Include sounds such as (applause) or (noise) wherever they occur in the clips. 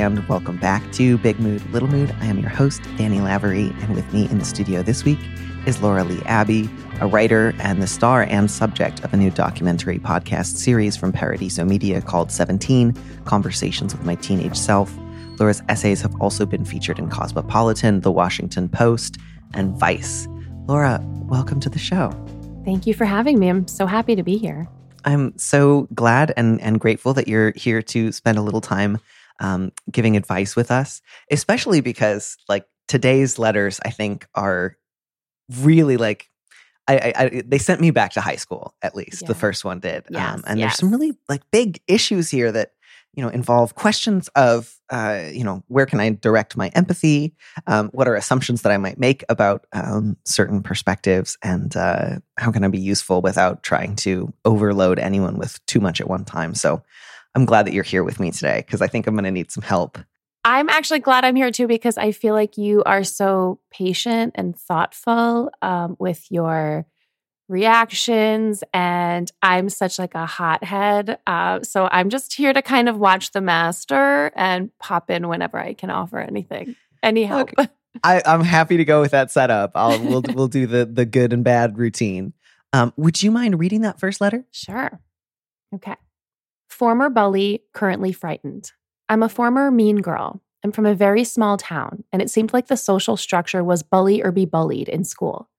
And welcome back to Big Mood, Little Mood. I am your host, Danny Lavery, and with me in the studio this week is Laura Lee Abbey, a writer and the star and subject of a new documentary podcast series from Paradiso Media called 17 Conversations with My Teenage Self. Laura's essays have also been featured in Cosmopolitan, The Washington Post, and Vice. Laura, welcome to the show. Thank you for having me. I'm so happy to be here. I'm so glad and, and grateful that you're here to spend a little time um, giving advice with us, especially because like today's letters, I think are really like I, I, I, they sent me back to high school at least Yeah. the first one did um, Yes, and there's some really like big issues here that you know involve questions of uh, you know where can i direct my empathy? Um, what are assumptions that i might make about um, certain perspectives? And uh, how can i be useful without trying to overload anyone with too much at one time? So i'm glad that you're here with me today because i think i'm going to need some help I'm actually glad I'm here too because I feel like you are so patient and thoughtful um, with your reactions, and I'm such like a hothead. Uh, so I'm just here to kind of watch the master and pop in whenever I can offer anything, any help. (laughs) I, I'm happy to go with that setup. I'll we'll we'll do the the good and bad routine. Um, would you mind reading that first letter? Sure. Okay. Former bully, currently frightened. I'm a former mean girl. I'm from a very small town, and it seemed like the social structure was bully or be bullied in school.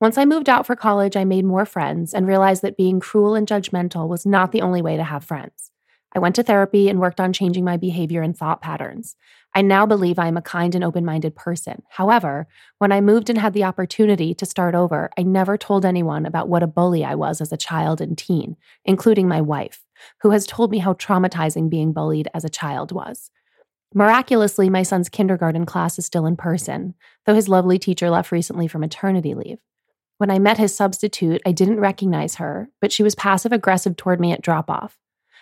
Once I moved out for college, I made more friends and realized that being cruel and judgmental was not the only way to have friends. I went to therapy and worked on changing my behavior and thought patterns. I now believe I am a kind and open minded person. However, when I moved and had the opportunity to start over, I never told anyone about what a bully I was as a child and teen, including my wife, who has told me how traumatizing being bullied as a child was. Miraculously, my son's kindergarten class is still in person, though his lovely teacher left recently for maternity leave. When I met his substitute, I didn't recognize her, but she was passive aggressive toward me at drop off.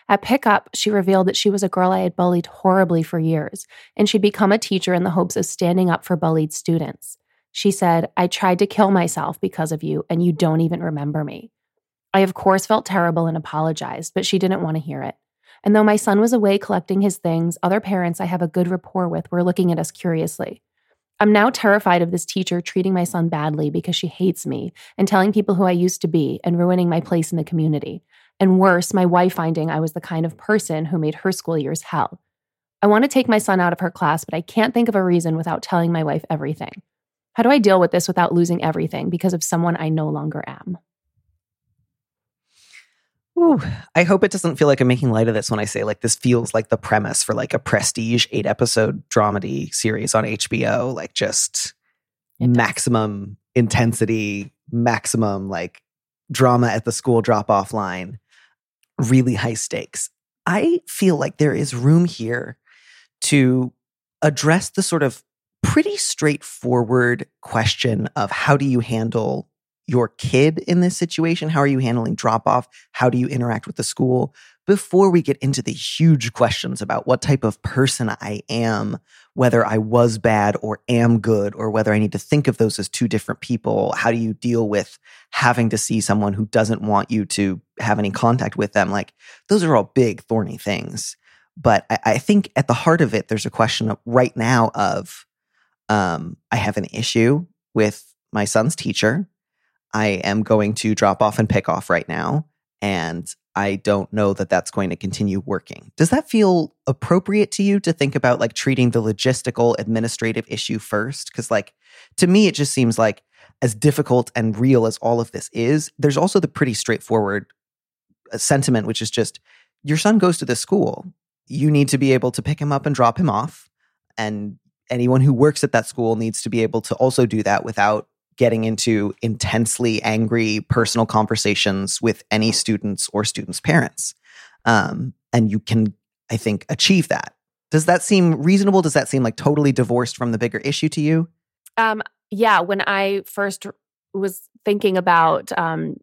At pickup, she revealed that she was a girl I had bullied horribly for years, and she'd become a teacher in the hopes of standing up for bullied students. She said, I tried to kill myself because of you, and you don't even remember me. I, of course, felt terrible and apologized, but she didn't want to hear it. And though my son was away collecting his things, other parents I have a good rapport with were looking at us curiously. I'm now terrified of this teacher treating my son badly because she hates me and telling people who I used to be and ruining my place in the community. And worse, my wife finding I was the kind of person who made her school years hell. I want to take my son out of her class, but I can't think of a reason without telling my wife everything. How do I deal with this without losing everything because of someone I no longer am? Ooh, I hope it doesn't feel like I'm making light of this when I say like this feels like the premise for like a prestige eight episode dramedy series on HBO, like just maximum intensity, maximum like drama at the school drop off line, really high stakes. I feel like there is room here to address the sort of pretty straightforward question of how do you handle your kid in this situation? How are you handling drop off? How do you interact with the school? Before we get into the huge questions about what type of person I am, whether I was bad or am good, or whether I need to think of those as two different people, how do you deal with having to see someone who doesn't want you to have any contact with them? Like, those are all big, thorny things. But I, I think at the heart of it, there's a question right now of um, I have an issue with my son's teacher. I am going to drop off and pick off right now. And I don't know that that's going to continue working. Does that feel appropriate to you to think about like treating the logistical administrative issue first? Because, like, to me, it just seems like as difficult and real as all of this is, there's also the pretty straightforward uh, sentiment, which is just your son goes to this school. You need to be able to pick him up and drop him off. And anyone who works at that school needs to be able to also do that without getting into intensely angry personal conversations with any students or students' parents. Um, and you can, I think, achieve that. Does that seem reasonable? Does that seem like totally divorced from the bigger issue to you? Um, yeah. When I first was thinking about um,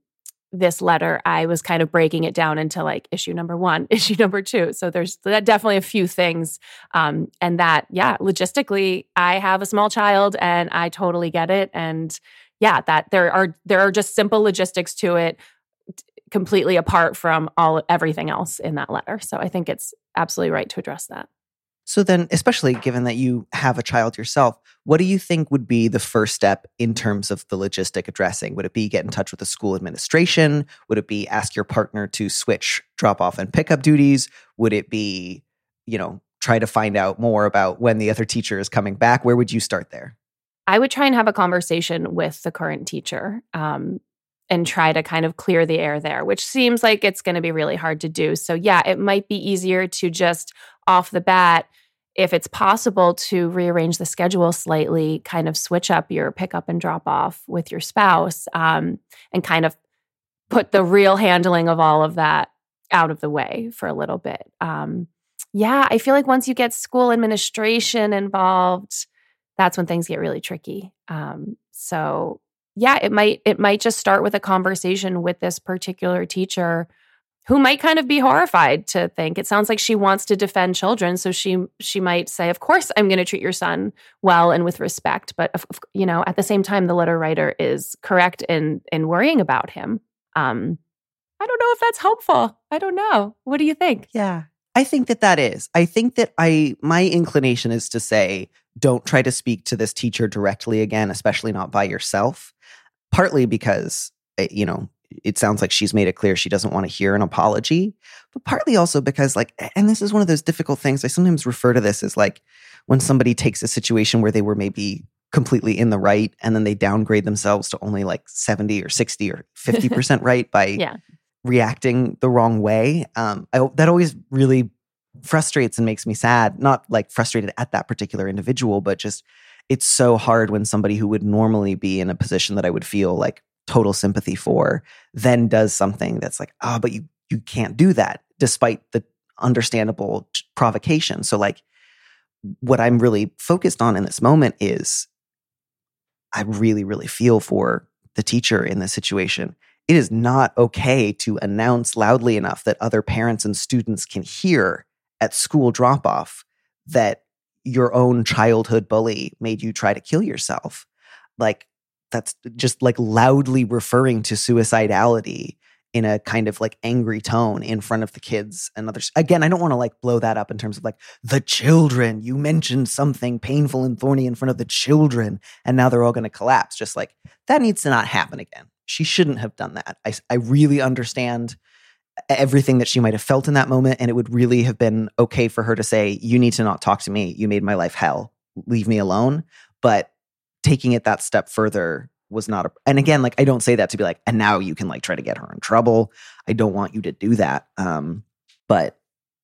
this letter, I was kind of breaking it down into like issue number one, (laughs) issue number two. So there's definitely a few things. Um, and that, yeah, logistically, I have a small child and I totally get it. And yeah, that there are there are just simple logistics to it completely apart from all everything else in that letter. So I think it's absolutely right to address that. So then, especially given that you have a child yourself, what do you think would be the first step in terms of the logistic addressing? Would it be get in touch with the school administration? Would it be ask your partner to switch drop off and pickup duties? Would it be, you know, try to find out more about when the other teacher is coming back? Where would you start there? I would try and have a conversation with the current teacher um, and try to kind of clear the air there, which seems like it's going to be really hard to do. So, yeah, it might be easier to just off the bat if it's possible to rearrange the schedule slightly, kind of switch up your pickup and drop off with your spouse um, and kind of put the real handling of all of that out of the way for a little bit. Um, yeah, I feel like once you get school administration involved, that's when things get really tricky. Um, so yeah, it might it might just start with a conversation with this particular teacher who might kind of be horrified to think. It sounds like she wants to defend children so she she might say of course i'm going to treat your son well and with respect but you know at the same time the letter writer is correct in in worrying about him. Um i don't know if that's helpful. I don't know. What do you think? Yeah. I think that that is. I think that i my inclination is to say don't try to speak to this teacher directly again especially not by yourself. Partly because eh, you know it sounds like she's made it clear she doesn't want to hear an apology, but partly also because, like, and this is one of those difficult things. I sometimes refer to this as like when somebody takes a situation where they were maybe completely in the right and then they downgrade themselves to only like 70 or 60 or 50% (laughs) right by yeah. reacting the wrong way. Um, I, that always really frustrates and makes me sad. Not like frustrated at that particular individual, but just it's so hard when somebody who would normally be in a position that I would feel like total sympathy for then does something that's like, ah, oh, but you you can't do that despite the understandable provocation. So like what I'm really focused on in this moment is I really really feel for the teacher in this situation. It is not okay to announce loudly enough that other parents and students can hear at school drop off that your own childhood bully made you try to kill yourself. Like that's just like loudly referring to suicidality in a kind of like angry tone in front of the kids and others. Again, I don't want to like blow that up in terms of like the children. You mentioned something painful and thorny in front of the children, and now they're all going to collapse. Just like that needs to not happen again. She shouldn't have done that. I, I really understand everything that she might have felt in that moment. And it would really have been okay for her to say, You need to not talk to me. You made my life hell. Leave me alone. But taking it that step further was not a and again like i don't say that to be like and now you can like try to get her in trouble. I don't want you to do that um but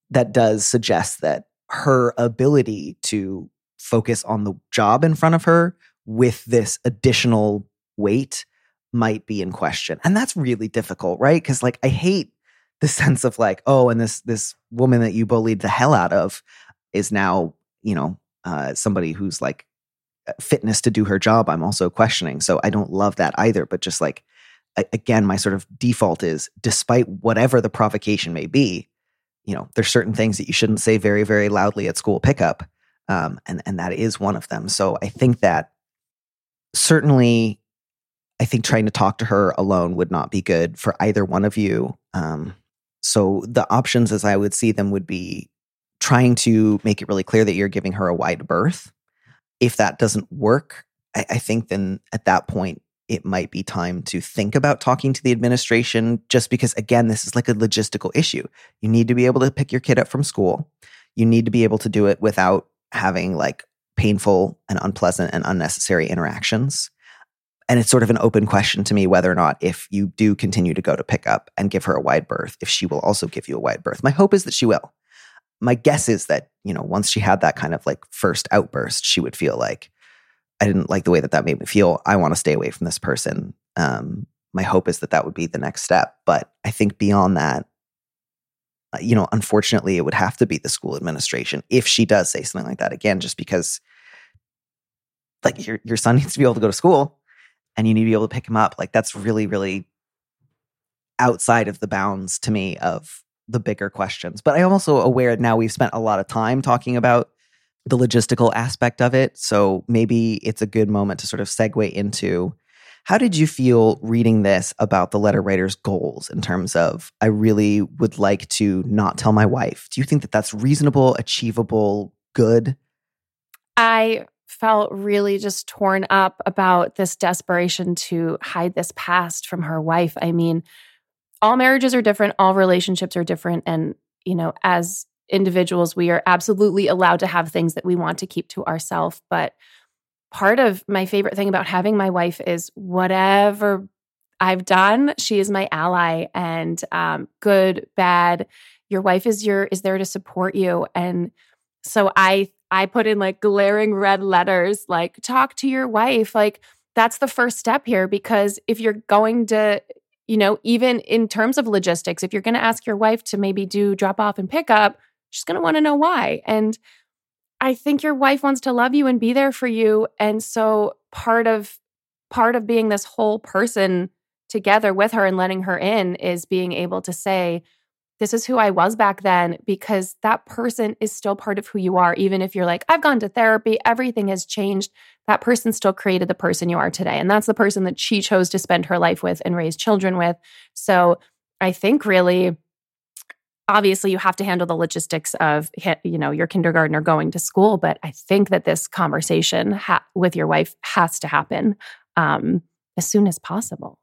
that does suggest that her ability to focus on the job in front of her with this additional weight might be in question and that's really difficult right? Because like i hate the (laughs) sense of like oh and this this woman that you bullied the hell out of is now you know uh somebody who's like fitness to do her job i'm also questioning so i don't love that either but just like again my sort of default is despite whatever the provocation may be you know there's certain things that you shouldn't say very very loudly at school pickup um, and and that is one of them so i think that certainly i think trying to talk to her alone would not be good for either one of you um, so the options as i would see them would be trying to make it really clear that you're giving her a wide berth if that doesn't work, I, I think then at that point, it might be time to think about talking to the administration just because again this is like a logistical issue. You need to be able to pick your kid up from school. You need to be able to do it without having like painful and unpleasant and unnecessary interactions. And it's sort of an open question to me whether or not if you do continue to go to pick up and give her a wide berth if she will also give you a wide berth. My hope is that she will my guess is that you know once she had that kind of like first outburst she would feel like I didn't like the way that that made me feel. I want to stay away from this person. Um, my hope is that that would be the next step. But I think beyond that, uh, you know, unfortunately, it would have to be the school administration if she does say something like that again, just because, like, your your son (laughs) needs to be able to go to school, and you need to be able to pick him up. Like, that's really, really outside of the bounds to me of the bigger questions. But I'm also aware now we've spent a lot of time talking about the logistical aspect of it. So maybe it's a good moment to sort of segue into how did you feel reading this about the letter writer's goals in terms of, I really would like to not tell my wife? Do you think that that's reasonable, achievable, good? I felt really just torn up about this desperation to hide this past from her wife. I mean, all marriages are different, all relationships are different. And, you know, as individuals, we are absolutely allowed to have things that we want to keep to ourselves. But part of my favorite thing about having my wife is whatever I've done, she is my ally and um, good, bad. Your wife is your is there to support you. And so I I put in like glaring red letters, like talk to your wife. Like that's the first step here because if you're going to you know, even in terms of logistics, if you're going to ask your wife to maybe do drop off and pick up, she's going to want to know why. And I think your wife wants to love you and be there for you. And so part of part of being this whole person together with her and letting her in is being able to say, this is who I was back then, because that person is still part of who you are. Even if you're like, I've gone to therapy, everything has changed, that person still created the person you are today. And that's the person that she chose to spend her life with and raise children with. So I think really obviously you have to handle the logistics of you know your kindergartner going to school but i think that this conversation ha- with your wife has to happen um, as soon as possible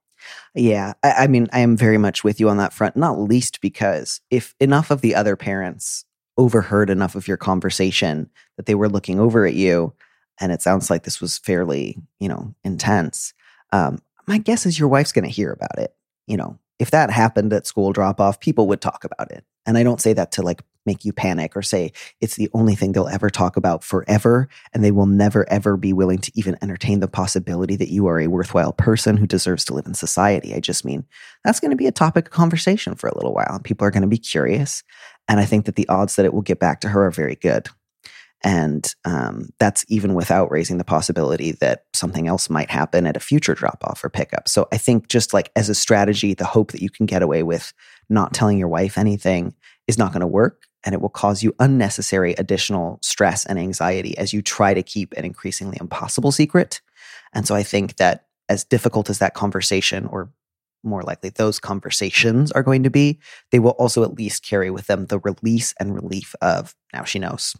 yeah I, I mean i am very much with you on that front not least because if enough of the other parents overheard enough of your conversation that they were looking over at you and it sounds like this was fairly you know intense um, my guess is your wife's going to hear about it you know if that happened at school drop off, people would talk about it. And I don't say that to like make you panic or say it's the only thing they'll ever talk about forever. And they will never, ever be willing to even entertain the possibility that you are a worthwhile person who deserves to live in society. I just mean that's going to be a topic of conversation for a little while. And people are going to be curious. And I think that the odds that it will get back to her are very good. And um, that's even without raising the possibility that something else might happen at a future drop off or pickup. So I think just like as a strategy, the hope that you can get away with not telling your wife anything is not going to work. And it will cause you unnecessary additional stress and anxiety as you try to keep an increasingly impossible secret. And so I think that as difficult as that conversation or more likely those conversations are going to be, they will also at least carry with them the release and relief of now she knows.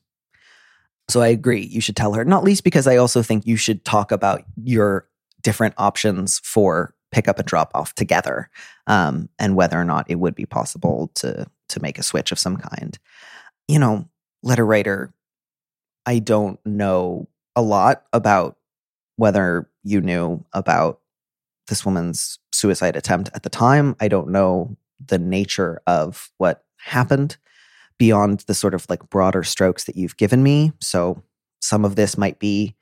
So I agree. You should tell her, not least because I also think you should talk about your different options for pickup and drop off together um, and whether or not it would be possible to to make a switch of some kind. You know, letter writer, I don't know a lot about whether you knew about this woman's suicide attempt at the time. I don't know the nature of what happened beyond the sort of like broader strokes that you've given me. So some of this might be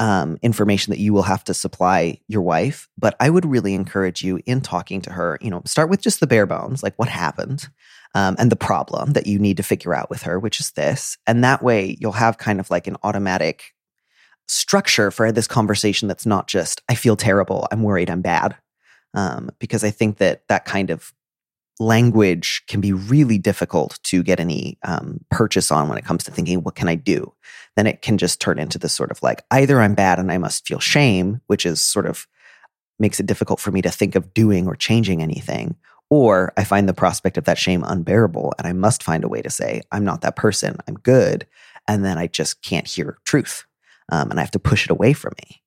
um, information that you will have to supply your wife. But I would really encourage you in talking to her, you know, start with just the bare bones, like what happened um, and the problem that you need to figure out with her, which is this. And that way you'll have kind of like an automatic structure for this conversation that's not just, I feel terrible, I'm worried, I'm bad. Um, because I think that that kind of language can be really difficult to get any um, purchase on when it comes to thinking, what can I do? Then it can just turn into this sort of like, either I'm bad and I must feel shame, which is sort of makes it difficult for me to think of doing or changing anything. Or I find the prospect of that shame unbearable and I must find a way to say, I'm not that person, I'm good. And then I just can't hear truth. Um, and I have to push it away from me.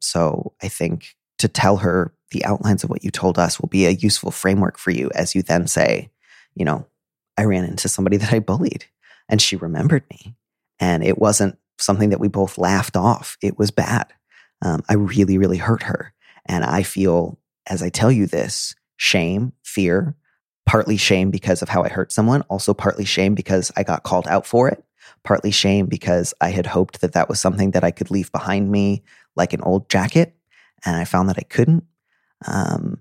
So I think to tell her the outlines of what you told us will be a useful framework for you as you then say, you know, I ran into somebody that I bullied and she remembered me. And it wasn't something that we both laughed off. It was bad. Um, I really, really hurt her. And I feel, as I tell you this, shame, fear, partly shame because of how I hurt someone, also partly shame because I got called out for it, partly shame because I had hoped that that was something that I could leave behind me like an old jacket. And I found that I couldn't. Um,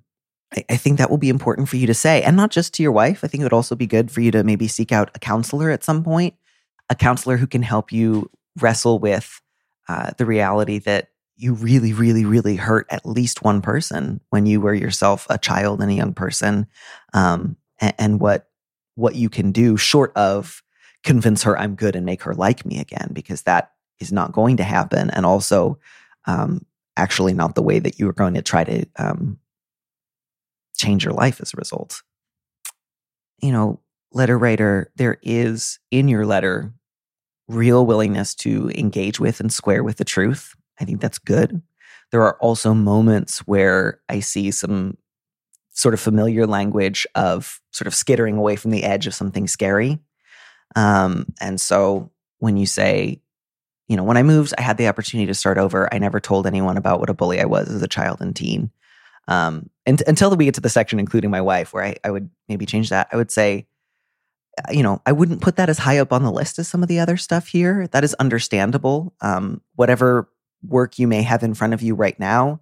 I, I think that will be important for you to say, and not just to your wife. I think it would also be good for you to maybe seek out a counselor at some point, a counselor who can help you wrestle with uh, the reality that you really, really, really hurt at least one person when you were yourself a child and a young person, um, and, and what what you can do short of convince her I'm good and make her like me again, because that is not going to happen, and also um, actually not the way that you are going to try to um, change your life as a result. You know, letter writer, there is in your letter real willingness to engage with and square with the truth. I think that's good. There are also moments where I see some sort of familiar language of sort of skittering away from the edge of something scary. Um, and so when you say, you know, when I moved, I had the opportunity to start over. I never told anyone about what a bully I was as a child and teen. Um, and until we get to the section, including my wife, where I, I would maybe change that, I would say, uh, you know, I wouldn't put that as high up on the list as some of the other stuff here. That is understandable. Um, whatever work you may have in front of you right now,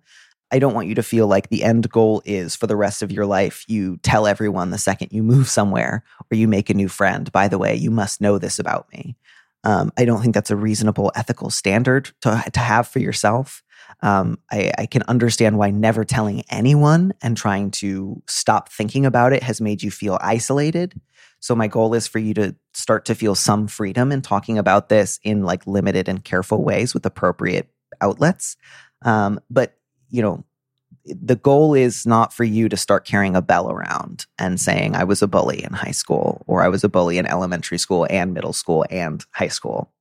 I don't want you to feel like the end goal is for the rest of your life. You tell everyone the second you move somewhere or you make a new friend, by the way, you must know this about me. Um, I don't think that's a reasonable ethical standard to, to have for yourself. Um, I, I, can understand why never telling anyone and trying to stop thinking about it has made you feel isolated. So my goal is for you to start to feel some freedom in talking about this in like limited and careful ways with appropriate outlets. Um, but you know, the goal is not for you to start carrying a bell around and saying I was a bully in high school or I was a bully in elementary school and middle school and high school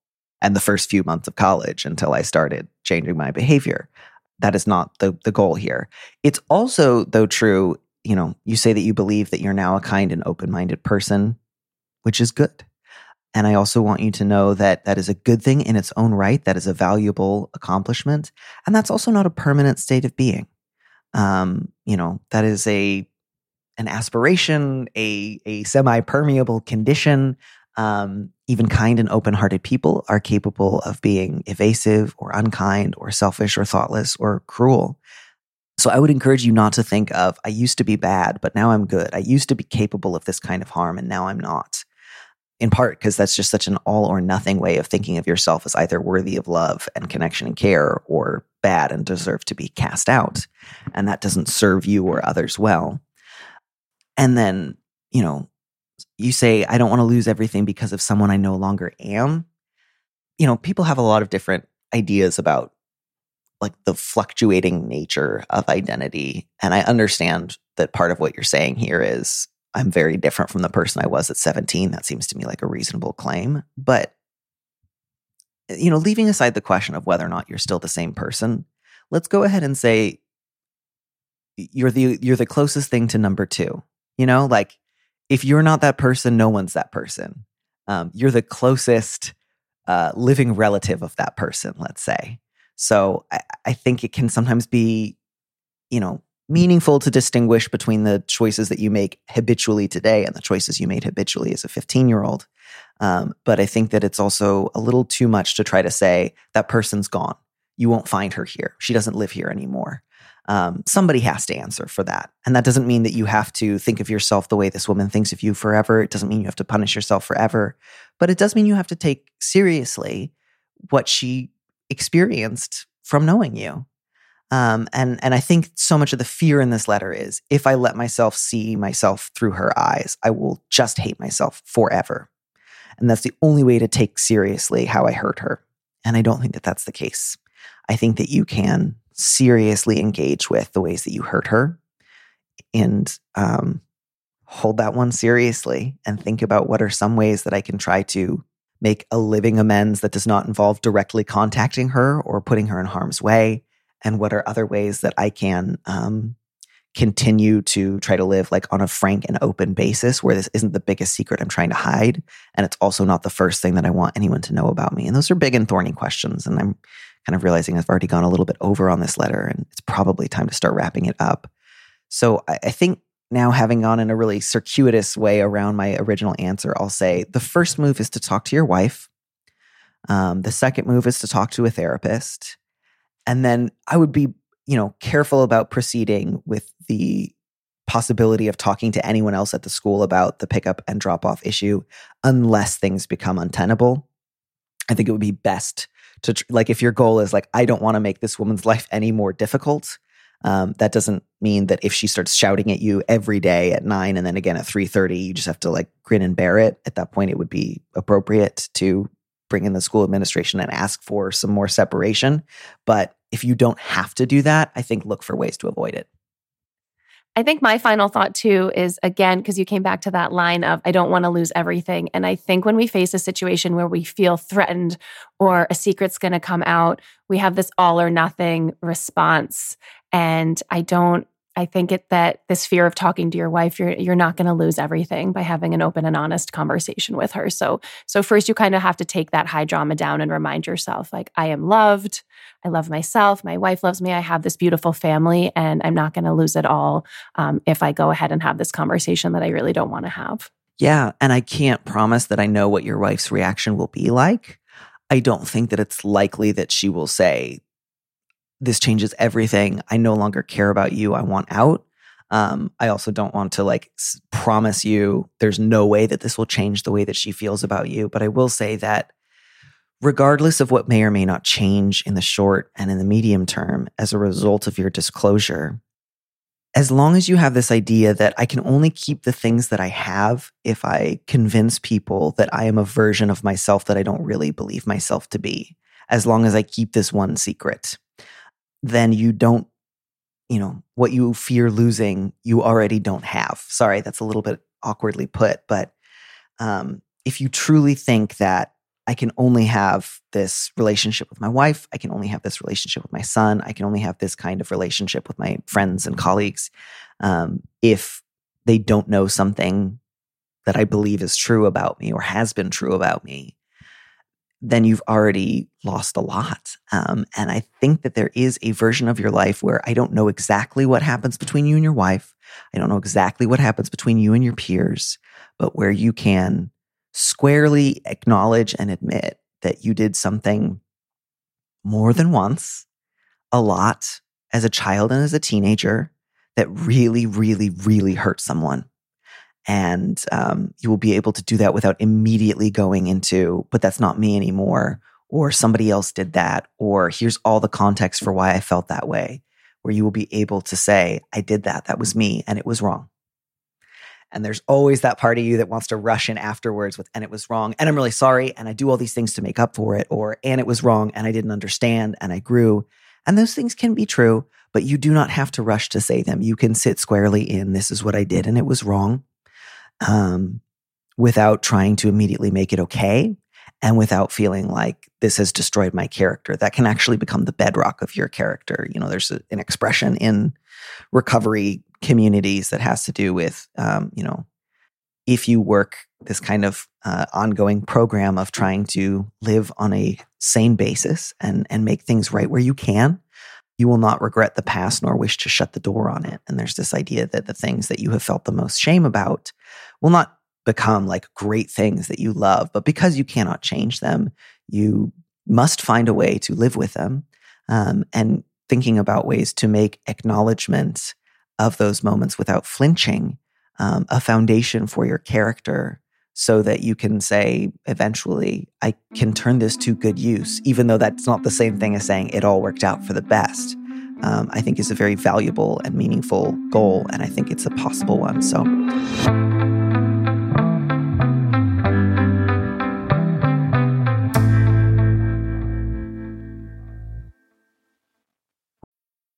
and the first few months of college until I started changing my behavior. That is not the, the goal here. It's also, though, true, you know, you say that you believe that you're now a kind and open minded person, which is good. And I also want you to know that that is a good thing in its own right. That is a valuable accomplishment. And that's also not a permanent state of being. Um, you know, that is a an aspiration, a, a semi permeable condition um, even kind and open hearted people are capable of being evasive or unkind or selfish or thoughtless or cruel. So I would encourage you not to think of, I used to be bad, but now I'm good. I used to be capable of this kind of harm and now I'm not. In part because that's just such an all or nothing way of thinking of yourself as either worthy of love and connection and care or bad and deserve to be cast out. And that doesn't serve you or others well. And then, you know, you say, I don't want to lose everything because of someone I no longer am. You know, people have a lot of different ideas about like the fluctuating nature of identity. And I understand that part of what you're saying here is I'm very different from the person I was at 17. That seems to me like a reasonable claim. But, you know, leaving aside the question of whether or not you're still the same person, let's go ahead and say you're the you're the closest thing to number two. You know, like if you're not that person, no one's that person. Um, you're the closest uh, living relative of that person, let's say. So I, I think it can sometimes be, you know, meaningful to distinguish between the choices that you make habitually today and the choices you made habitually as a 15 year old. Um, but I think that it's also a little too much to try to say that person's gone. You won't find her here. She doesn't live here anymore um, somebody has to answer for that. And that doesn't mean that you have to think of yourself the way this woman thinks of you forever. It doesn't mean you have to punish yourself forever. But it does mean you have to take seriously what she experienced from knowing you. Um, and and I think so much of the fear in this letter is if I let myself see myself through her eyes, I will just hate myself forever. And that's the only way to take seriously how I hurt her. And I don't think that that's the case. I think that you can seriously engage with the ways that you hurt her and um, hold that one seriously and think about what are some ways that I can try to make a living amends that does not involve directly contacting her or putting her in harm's way and what are other ways that I can um, continue to try to live like on a frank and open basis where this isn't the biggest secret I'm trying to hide. And it's also not the first thing that I want anyone to know about me. And those are big and thorny questions. And I'm kind of realizing I've already gone a little bit over on this letter and it's probably time to start wrapping it up. So I, I think now having gone in a really circuitous way around my original answer, I'll say the first move is to talk to your wife. Um, the second move is to talk to a therapist. And then I would be, you know, careful about proceeding with the possibility of talking to anyone else at the school about the pickup and drop off issue unless things become untenable. I think it would be best to, like, if your goal is like, I don't want to make this woman's (laughs) life any more difficult, um, that doesn't mean that if she starts shouting at you every day at nine and then again at three thirty, you just have to like grin and bear it. At that point, it would be appropriate to bring in the school administration and ask for some more separation. But if you don't have to do that, I think look for ways to avoid it. I think my final thought too is again, because you came back to that line of, I don't want to lose everything. And I think when we face a situation where we feel threatened or a secret's going to come out, we have this all or nothing response. And I don't, I think it that this fear of talking to your wife, you're you're not going to lose everything by having an open and honest conversation with her. So so first you kind of have to take that high drama down and remind yourself like I am loved. I love myself. My wife loves me. I have this beautiful family, and I'm not going to lose it all um, if I go ahead and have this conversation that I really don't want to have. Yeah, and I can't promise that I know what your wife's reaction will be like. I don't think that it's likely that she will say, this changes everything. I no longer care about you. I want out. Um, I also don't want to like s- promise you there's no way that this will change the way that she feels about you. But I will say that regardless of what may or may not change in the short and in the medium term as a result of your disclosure, as long as you have this idea that I can only keep the things that I have if I convince people that I am a version of myself that I don't really believe myself to be, as long as I keep this one secret then you don't, you know, what you fear losing, you already don't have. Sorry, that's a little bit awkwardly put, but um, if you truly think that I can only have this relationship with my wife, I can only have this relationship with my son, I can only have this kind of relationship with my friends and colleagues, um, if they don't know something that I believe is true about me or has been true about me, then you've already lost a lot. Um, and I think that there is a version of your life where I don't know exactly what happens between you and your wife. I don't know exactly what happens between you and your peers, but where you can squarely acknowledge and admit that you did something more than once, a lot as a child and as a teenager that really, really, really hurt someone and um, you will be able to do that without immediately going into but that's not me anymore or somebody else did that or here's all the context for why i felt that way where you will be able to say i did that. That was me and it was wrong. And there's always that part of you that wants to rush in afterwards with and it was wrong and i'm really sorry and i do all these things to make up for it or and it was wrong and i didn't understand and i grew. And those things can be true but you do not have to rush to say them. You can sit squarely in this is what i did and it was wrong um, without trying to immediately make it okay and without feeling like this has destroyed my character. That can actually become the bedrock of your character. You know, there's a, an expression in recovery communities that has to do with, um, you know, if you work this kind of uh, ongoing program of trying to live on a sane basis and and make things right where you can, you will not regret the past nor wish to shut the door on it. And there's this idea that the things that you have felt the most shame about will not become like great things that you love, but because you cannot change them, you must find a way to live with them. Um, and thinking about ways to make acknowledgement of those moments without flinching um, a foundation for your character so that you can say eventually i can turn this to good use even though that's not the same thing as saying it all worked out for the best. Um, i think is a very valuable and meaningful goal and i think it's a possible one so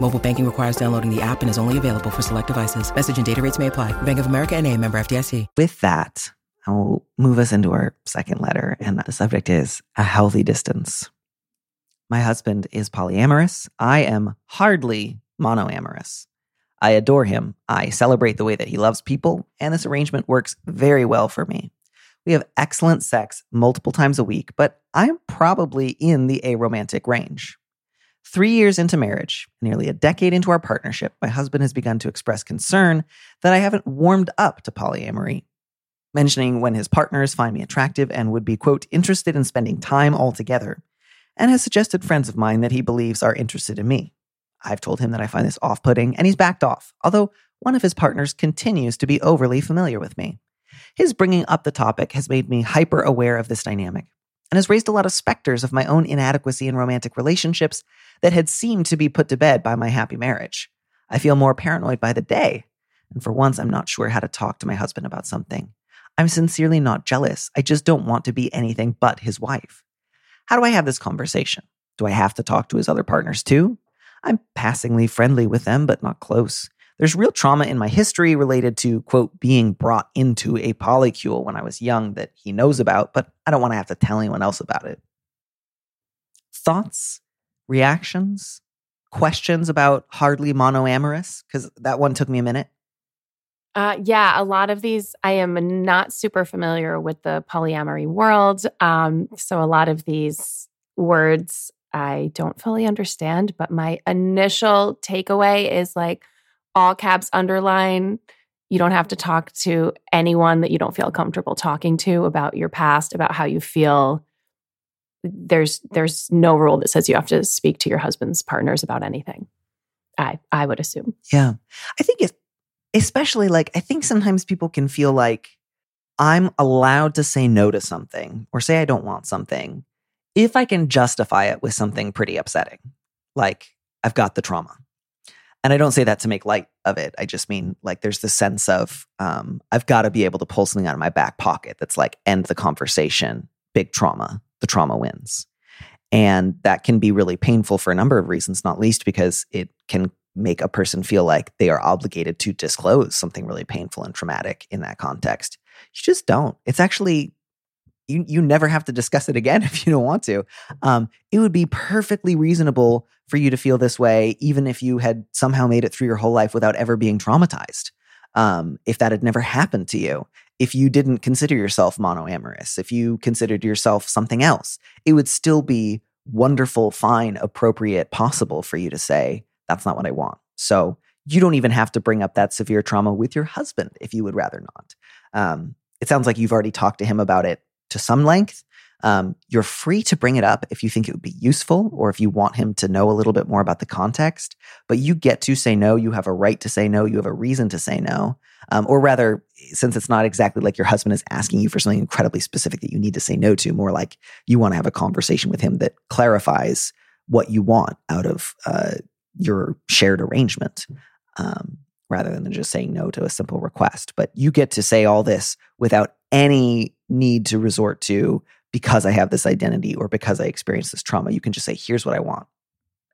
Mobile banking requires downloading the app and is only available for select devices. Message and data rates may apply. Bank of America and a member FDIC. With that, I will move us into our second letter, and the subject is a healthy distance. My husband is polyamorous. I am hardly monoamorous. I adore him. I celebrate the way that he loves people, and this arrangement works very well for me. We have excellent sex multiple times a week, but I'm probably in the aromantic range. Three years into marriage, nearly a decade into our partnership, my husband has begun to express concern that I haven't warmed up to polyamory, mentioning when his partners find me attractive and would be, quote, interested in spending time all together, and has suggested friends of mine that he believes are interested in me. I've told him that I find this off putting, and he's backed off, although one of his partners continues to be overly familiar with me. His bringing up the topic has made me hyper aware of this dynamic and has raised a lot of specters of my own inadequacy in romantic relationships that had seemed to be put to bed by my happy marriage. I feel more paranoid by the day, and for once, I'm not sure how to talk to my husband about something. I'm sincerely not jealous. I just don't want to be anything but his wife. How do I have this conversation? Do I have to talk to his other partners too? I'm passingly friendly with them, but not close. There's real trauma in my history related to, quote, being brought into a polycule when I was young that he knows about, but I don't want to have to tell anyone else about it. Thoughts, reactions, questions about hardly monoamorous? Because that one took me a minute. Uh, yeah, a lot of these, I am not super familiar with the polyamory world. Um, so a lot of these words I don't fully understand, but my initial takeaway is like all caps underline. You don't have to talk to anyone that you don't feel comfortable talking to about your past, about how you feel. There's there's no rule that says you have to speak to your husband's partners about anything. I I would assume. Yeah. I think it's especially like I think sometimes people can feel like I'm allowed to say no to something or say I don't want something if I can justify it with something pretty upsetting, like I've got the trauma. And I don't say that to make light of it. I just mean like there's the sense of um, I've got to be able to pull something out of my back pocket that's like end the conversation, big trauma, the trauma wins. And that can be really painful for a number of reasons, not least because it can make a person feel like they are obligated to disclose something really painful and traumatic in that context. You just don't. It's actually you you never have to discuss it again (laughs) if you don't want to. Um, it would be perfectly reasonable for you to feel this way, even if you had somehow made it through your whole life without ever being traumatized. Um, if that had never happened to you, if you didn't consider yourself monoamorous, if you considered yourself something else, it would still be wonderful, fine, appropriate, possible for you to say, that's not what I want. So you don't even have to bring up that severe trauma with your husband if you would rather not. Um, it sounds like you've already talked to him about it to some length. Um, you're free to bring it up if you think it would be useful or if you want him to know a little bit more about the context. But you get to say no. You have a right to say no. You have a reason to say no. Um, or rather, since it's not exactly like your husband is asking you for something incredibly specific that you need to say no to, more like you want to have a conversation with him that clarifies what you want out of uh, your shared arrangement. Um, rather than just saying no to a simple request. But you get to say all this without any need to resort to because I have this identity or because I experienced this trauma. You can just say, here's what I want.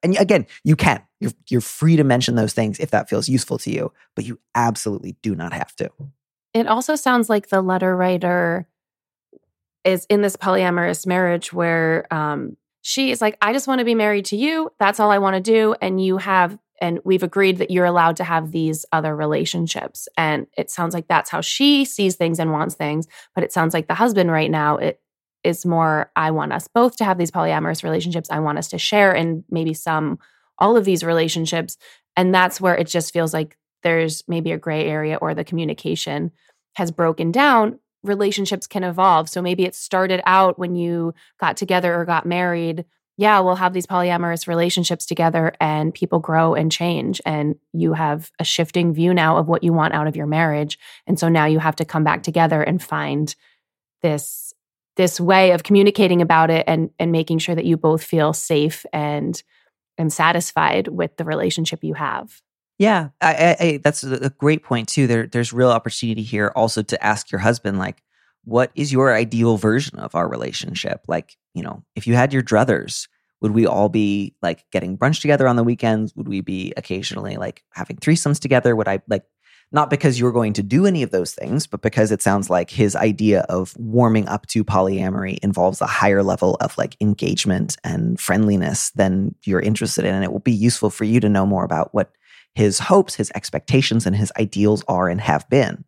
And again, you can. You're, you're free to mention those things if that feels useful to you, but you absolutely do not have to. It also sounds like the letter writer is in this polyamorous marriage where um, she is like, I just want to be married to you. That's all I want to do. And you have and we've agreed that you're allowed to have these other relationships. And it sounds like that's how she sees things and wants things but it sounds like the husband right now it is more i want us both to have these polyamorous relationships. I want us to share in maybe some all of these relationships. And that's where it just feels like there's maybe a gray area or the communication has broken down. Relationships can evolve. So maybe it started out when you got together or got married yeah, we'll have these polyamorous relationships together and people grow and change. And you have a shifting view now of what you want out of your marriage. And so now you have to come back together and find this this way of communicating about it and and making sure that you both feel safe and and satisfied with the relationship you have. Yeah, I, I, that's a great point too. There, there's real opportunity here also to ask your husband, like, what is your ideal version of our relationship? Like, you know, if you had your druthers, would we all be like getting brunch together on the weekends? Would we be occasionally like having threesomes together? Would I like, not because you're going to do any of those things, but because it sounds like his idea of warming up to polyamory involves a higher level of like engagement and friendliness than you're interested in. And it will be useful for you to know more about what his hopes, his expectations, and his ideals are and have been.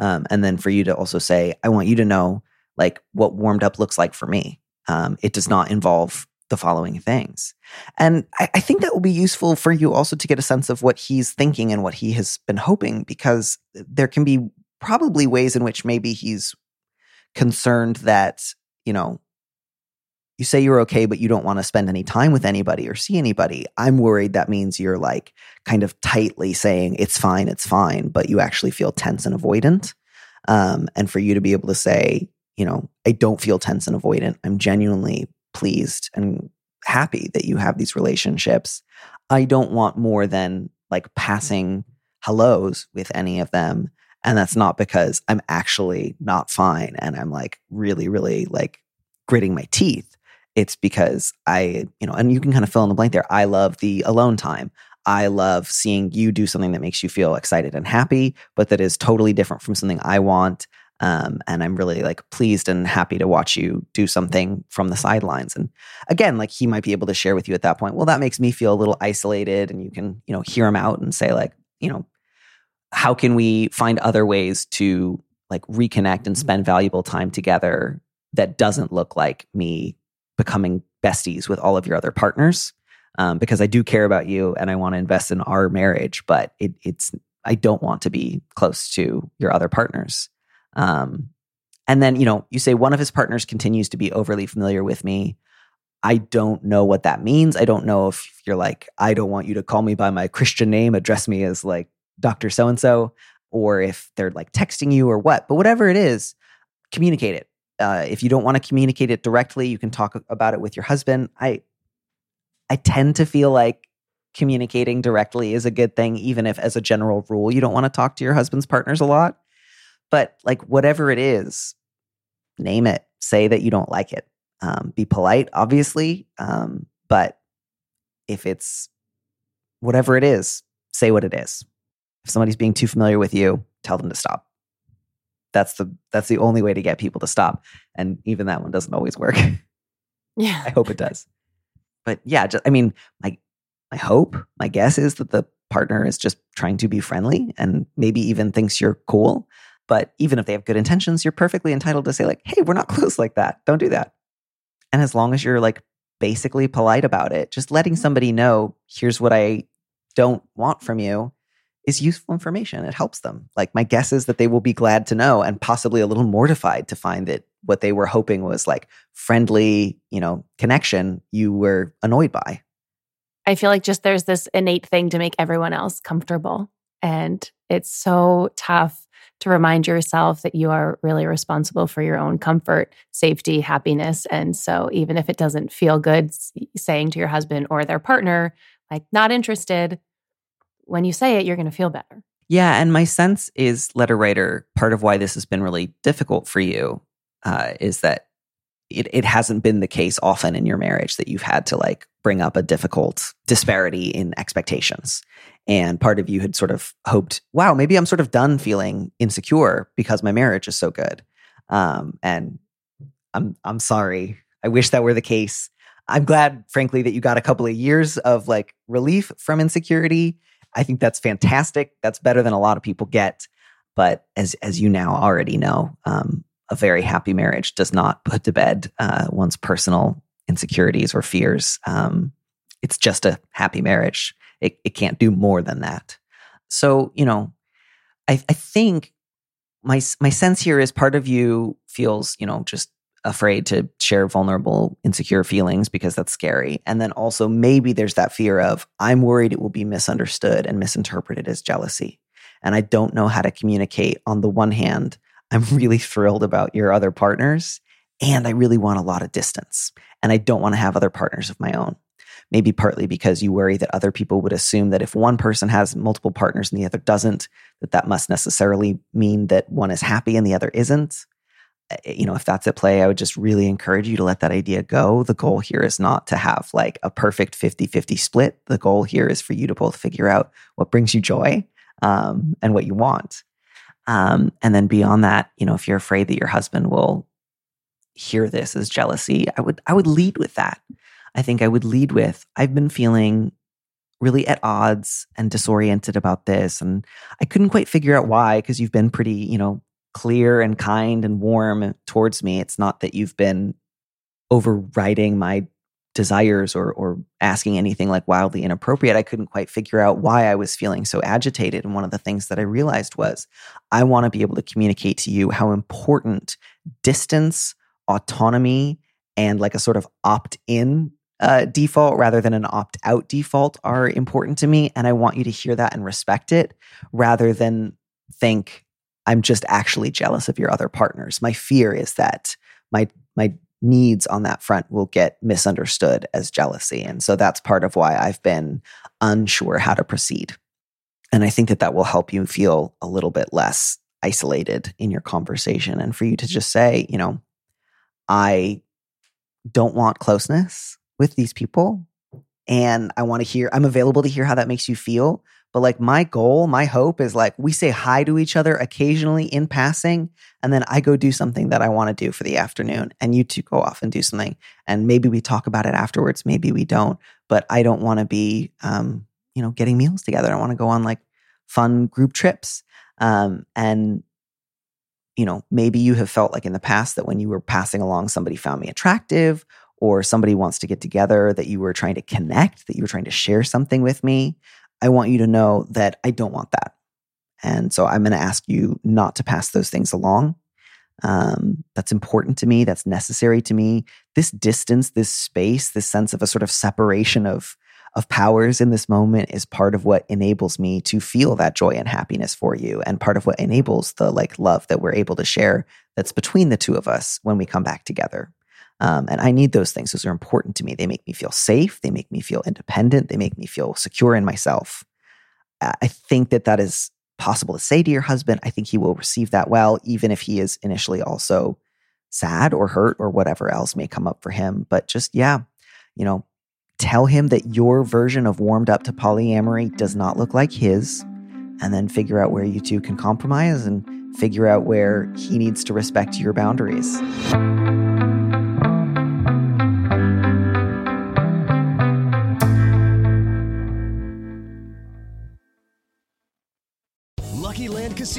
Um, and then for you to also say, I want you to know like what warmed up looks like for me. Um, it does not involve the following things. And I, I, think that will be useful for you also to get a sense of what he's thinking and what he has been hoping, because there can be probably ways in which maybe he's concerned that, you know, you say you're okay, but you don't want to spend any time with anybody or see anybody. I'm worried that means you're like kind of tightly saying it's fine, it's fine, but you actually feel tense and avoidant. Um, and for you to be able to say, you know, I don't feel tense and avoidant. I'm genuinely pleased and happy that you have these relationships. I don't want more than like passing hellos with any of them. And that's not because I'm actually not fine and I'm like really, really like gritting my teeth it's because I, you know, and you can kind of fill in the blank there. I love the alone time. I love seeing you do something that makes you feel excited and happy, but that is totally different from something I want. Um, and I'm really like pleased and happy to watch you do something from the sidelines. And again, like he might be able to share with you at that point, well, that makes me feel a little isolated. And you can, you know, hear him out and say, like, you know, how can we find other ways to like reconnect and spend valuable time together that doesn't look like me becoming besties with all of your other partners um, because I do care about you and I want to invest in our marriage, but it, it's I don't want to be close to your other partners. Um, and then you know you say one of his partners continues to be overly familiar with me. I don't know what that means. I don't know if you're like I don't want you to call me by my Christian name, address me as like Doctor So and So, or if they're like texting you or what. But whatever it is, communicate it uh, if you don't want to communicate it directly, you can talk about it with your husband. I I tend to feel like communicating directly is a good thing, even if, as a general rule, you don't want to talk to your husband's partners a lot. But like whatever it is, name it. Say that you don't like it. Um, be polite, obviously, um, but if it's whatever it is, say what it is. If somebody's being too familiar with you, tell them to stop that's the that's the only way to get people to stop. And even that one doesn't always work. (laughs) Yeah. I hope it does. But yeah just, i mean my my hope my guess is that the partner is just trying to be friendly and maybe even thinks you're cool. But even if they have good intentions you're perfectly entitled to say like hey we're not (laughs) close like that. Don't do that. And as long as you're like basically polite about it just letting somebody know here's what i don't want from you is useful information. It helps them. Like my guess is that they will be glad to know and possibly a little mortified to find that what they were hoping was like friendly, you know, connection you were annoyed by. I feel like just there's this innate thing to make everyone else comfortable. And it's so tough to remind yourself that you are really responsible for your own comfort, safety, happiness. And so even if it doesn't feel good saying to your husband or their partner, like, not interested, when you say it, you're going to feel better. Yeah. And my sense is, letter writer, part of why this has been really difficult for you uh, is that it, it hasn't been the case often in your marriage that you've had to like bring up a difficult disparity in expectations. And part of you had sort of hoped, wow, maybe I'm sort of done feeling insecure because my marriage is so good. Um, and I'm I'm sorry. I wish that were the case. I'm glad, frankly, that you got a couple of years of like relief from insecurity. I think that's fantastic. That's better than a lot of people get. But as as you now already know, um, a very happy marriage does not put to bed uh, one's personal insecurities or fears. Um, it's just a happy marriage. It, it can't do more than that. So, you know, I, I think my my sense here is part of you feels, you know, just afraid to share vulnerable, insecure feelings because that's scary. And then also maybe there's that fear of I'm worried it will be misunderstood and misinterpreted as jealousy. And I don't know how to communicate. On the one hand, I'm (laughs) really thrilled about your other partners and I really want a lot of distance. And I don't want to have other partners of my own. Maybe partly because you worry that other people would assume that if one person has multiple partners and the other doesn't, that that must necessarily mean that one is happy and the other isn't. Eh, you know, if that's at play, I would just really encourage you to let that idea go. The goal here is not to have like a perfect 50 50 split. The goal here is for you to both figure out what brings you joy um, and what you want. Um, and then beyond that, you know, if you're afraid that your husband will hear this as jealousy, I would I would lead with that. I think I would lead with I've been feeling really at odds and disoriented about this and I couldn't quite figure out why because you've been pretty, you know, clear and kind and warm towards me. It's not that you've been overriding my desires or or asking anything like wildly inappropriate. I couldn't quite figure out why I was feeling so agitated. And one of the things that I realized was I want to be able to communicate to you how important distance, autonomy, and like a sort of opt-in uh, default rather than an opt-out default are important to me. And I want you to hear that and respect it rather than think I'm just actually jealous of your other partners. My fear is that my my needs on that front will get misunderstood as jealousy. And so that's part of why I've been unsure how to proceed. And I think that that will help you feel a little bit less isolated in your conversation and for you to just say, you know, I don't want closeness with these people. And I want to hear, I'm available to hear how that makes you feel. But like my goal, my hope is like we say hi to each other occasionally in passing, and then I go do something that I want to do for the afternoon, and you two go off and do something, and maybe we talk about it afterwards, maybe we don't. But I don't want to be, um, you know, getting meals together. I want to go on like fun group trips, um, and you know, maybe you have felt like in the past that when you were passing along, somebody found me attractive, or somebody wants to get together, that you were trying to connect, that you were trying to share something with me. I want you to know that I don't want that. And so I'm going to ask you not to pass those things along. Um, that's important to me. That's necessary to me. This distance, this space, this sense of a sort of separation of of powers in this moment is part of what enables me to feel that joy and happiness for you, and part of what enables the like love that we're able to share. That's between the two of us when we come back together. Um, and I need those things. Those are important to me. They make me feel safe. They make me feel independent. They make me feel secure in myself. I think that that is possible to say to your husband. I think he will receive that well, even if he is initially also sad or hurt or whatever else may come up for him. But just, yeah, you know, tell him that your version of warmed up to polyamory does not look like his, and then figure out where you two can compromise and figure out where he needs to respect your boundaries.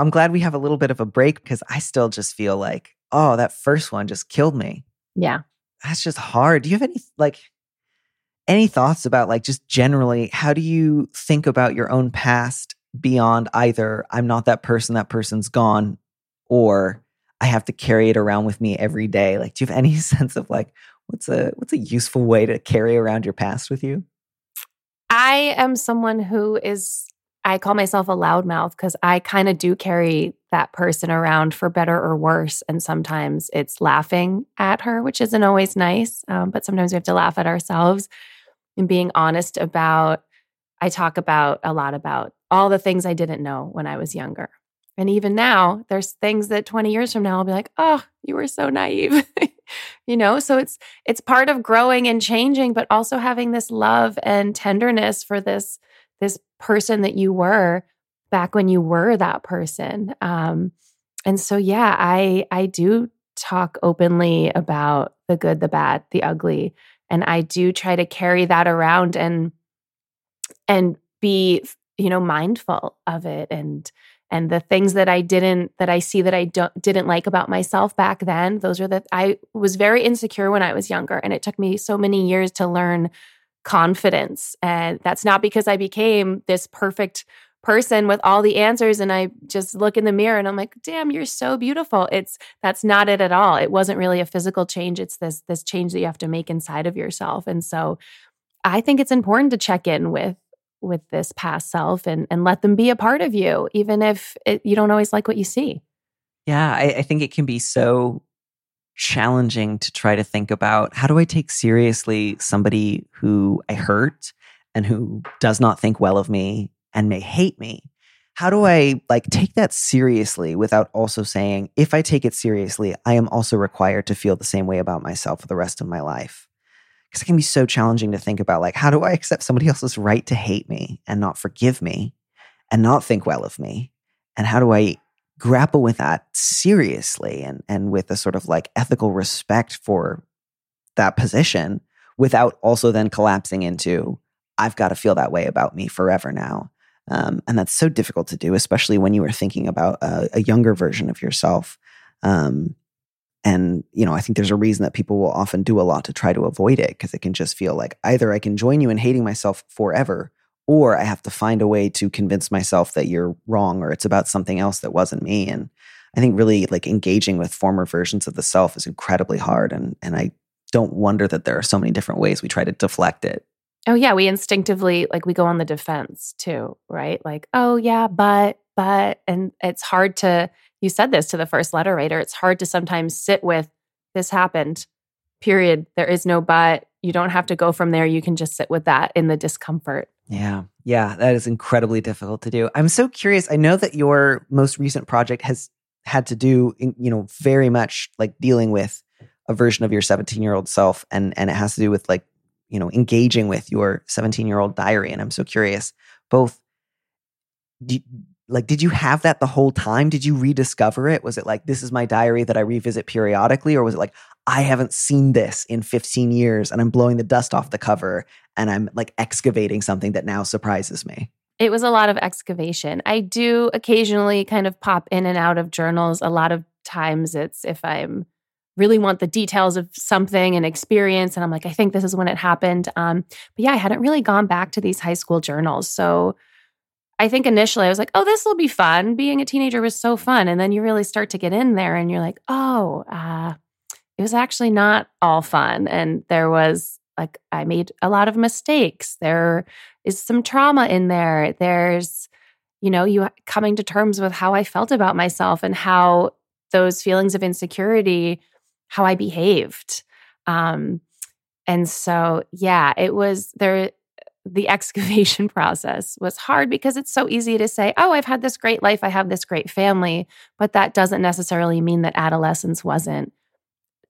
I'm glad we have a little bit of a break because I still just feel like, oh, that first one just killed me. Yeah. That's just hard. Do you have any like any thoughts about like just generally how do you think about your own past beyond either I'm not that person, that person's gone, or I have to carry it around with me every day? Like, do you have any (laughs) sense of like what's a what's a useful way to carry around your past with you? I am someone who is I call myself a loudmouth because I kind of do carry that person around for better or worse. And sometimes it's laughing at her, which isn't always nice. Um, but sometimes we have to laugh at ourselves and being honest about. I talk about a lot about all the things I didn't know when I was younger. And even now, there's things that 20 years from now I'll be like, "Oh, you were so naive." (laughs) you know, so it's it's part of growing and changing, but also having this love and tenderness for this this person that you were back when you were that person. Um, and so, yeah, I I do talk openly about the good, the bad, the ugly, and I do try to carry that around and and be you know mindful of it and and the things that I didn't that I see that I don't didn't like about myself back then those are the I was very insecure when I was younger and it took me so many years to learn confidence and that's not because I became this perfect person with all the answers and I just look in the mirror and I'm like damn you're so beautiful. It's that's not it at all. It wasn't really a physical change. It's this this change that you have to make inside of yourself and so I think it's important to check in with with this past self and and let them be a part of you even if it, you don't always like what you see. Yeah I, I think it can be so challenging to try to think about how do i take seriously somebody who i hurt and who does not think well of me and may hate me? How do i like take that seriously without also saying if i take it seriously i am also required to feel the same way about myself for the rest of my life? Because it can be so challenging to think about like how do i accept somebody else's right to hate me and not forgive me and not think well of me? And how do i grapple with that seriously and and with a sort of like ethical respect for that position without also then collapsing into i've got to feel that way about me forever now. Um, and that's so difficult to do especially when you are thinking about a, a younger version of yourself. Um, and, you know, I think there's a reason that people will often do a lot to try to avoid it because it can just feel like either I can join you in hating myself forever or I have to find a way to convince myself that you're wrong or it's about something else that wasn't me. And I think really like engaging with former versions of the self is incredibly hard. And, and I don't wonder that there are so many different ways we try to deflect it. Oh, yeah. We instinctively, like, we go on the defense too, right? Like, oh, yeah, but, but, and it's hard to, you said this to the first letter writer. It's hard to sometimes sit with this happened, period. There is no but. You don't have to go from there. You can just sit with that in the discomfort. Yeah. Yeah. That is incredibly difficult to do. I'm so curious. I know that your most recent project has had to do, you know, very much like dealing with a version of your 17 year old self. And, and it has to do with like, you know, engaging with your 17 year old diary. And I'm so curious, both do, like did you have that the whole time did you rediscover it was it like this is my diary that i revisit periodically or was it like i haven't seen this in 15 years and i'm blowing the dust off the cover and i'm like excavating something that now surprises me. It was a lot of excavation. I do occasionally kind of pop in and out of journals. A lot of times it's if i'm really want the details of something and experience and i'm like i think this is when it happened. Um, but yeah i hadn't really gone back to these high school journals. So I think initially I was like, oh, this will be fun. Being a teenager was so fun. And then you really start to get in there and you're like, oh, uh, it was actually not all fun. And there was like, I made a lot of mistakes. There is some trauma in there. There's, you know, you coming to terms with how I felt about myself and how those feelings of insecurity, how I behaved. Um, and so, yeah, it was there the (laughs) excavation process was hard because it's so easy to say, oh, I've had this great life, I have this great family. But that doesn't necessarily mean that adolescence wasn't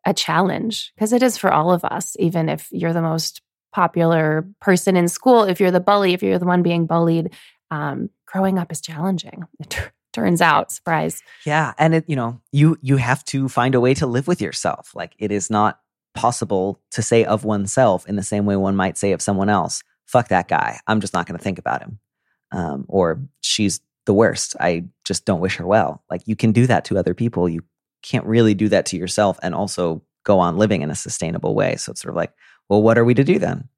a challenge because it is for all of us, even if you're the most popular person in school, if you're the bully, if you're the one being bullied. Um, growing up is challenging. (laughs) It turns out, surprise. Yeah, and it you know you you have to find a way to live with yourself. Like it is not possible to say of oneself in the same way one might say of someone else fuck that guy. I'm just not going to think about him. Um, or she's the worst. I just don't wish her well. Like you can do that to other people. You can't really do that to yourself and also go on living in a sustainable way. So it's sort of like, well, what are we to do then?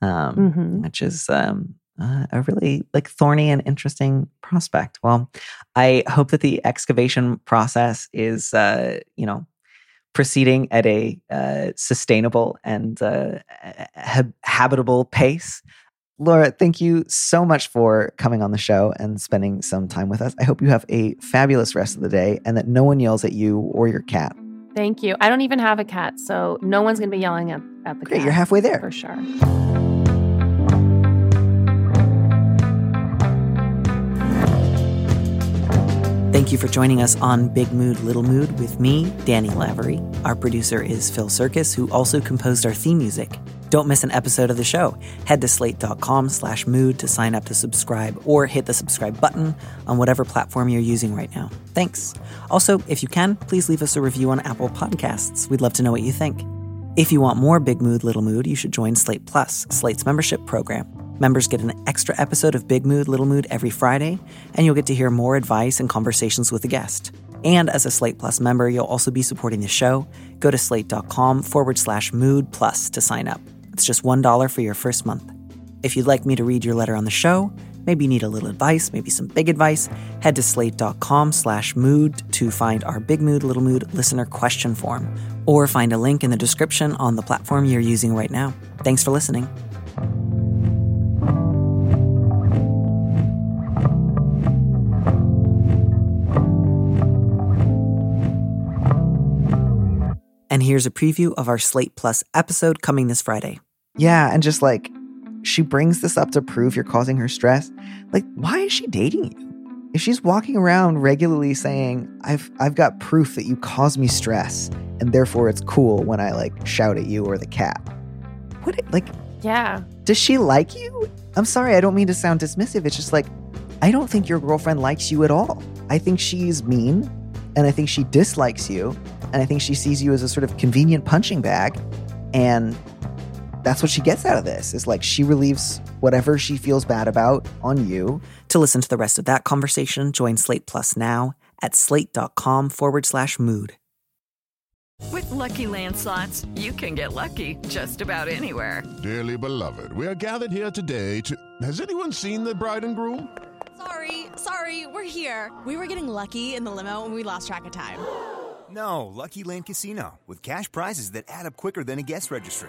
Um, mm-hmm. Which is um, uh, a really like thorny and interesting prospect. Well, I hope that the excavation process is, uh, you know, proceeding at a uh, sustainable and uh, ha- habitable pace. Laura, thank you so much for coming on the show and spending some time with us. I hope you have a fabulous rest of the day and that no one yells at you or your cat. Thank you. I don't even have a cat, so no one's going to be yelling at, at the Great, cat. you're halfway there. For sure. Thank you for joining us on Big Mood, Little Mood with me, Danny Lavery. Our producer is Phil Surkis, who also composed our theme music. Don't miss an episode of the show. Head to slate.com slash mood to sign up to subscribe or hit the subscribe button on whatever platform you're using right now. Thanks. Also, if you can, please leave us a review on Apple Podcasts. We'd love to know what you think. If you want more Big Mood, Little Mood, you should join Slate Plus, Slate's membership program. Members get an extra episode of Big Mood, Little Mood every Friday, and you'll get to hear more advice and conversations with a guest. And as a Slate Plus member, you'll also be supporting the show. Go to slate.com forward slash mood plus to sign up. It's just $1 for your first month. If you'd like me to read your letter on the show, maybe you need a little advice, maybe some big advice, head to slate.com slash mood to find our Big Mood, Little Mood listener question form, or find a link in the description on the platform you're using right now. Thanks for listening. And here's a preview of our Slate Plus episode coming this Friday. Yeah, and just like she brings this up to prove you're causing her stress. Like, why is she dating you? If she's walking around regularly saying, I've I've got proof that you cause me stress, and therefore it's cool when I like shout at you or the cat. What like Yeah. does she like you? I'm sorry, I don't mean to sound dismissive. It's just like, I don't think your girlfriend likes you at all. I think she's mean, and I think she dislikes you, and I think she sees you as a sort of convenient punching bag. And that's what she gets out of this is like she relieves whatever she feels bad about on you. To listen to the rest of that conversation, join Slate Plus now at slate.com forward slash mood. With Lucky Land slots, you can get lucky just about anywhere. Dearly beloved, we are gathered here today to. Has anyone seen the bride and groom? Sorry, sorry, we're here. We were getting lucky in the limo and we lost track of time. (gasps) No, Lucky Land Casino, with cash prizes that add up quicker than a guest registry.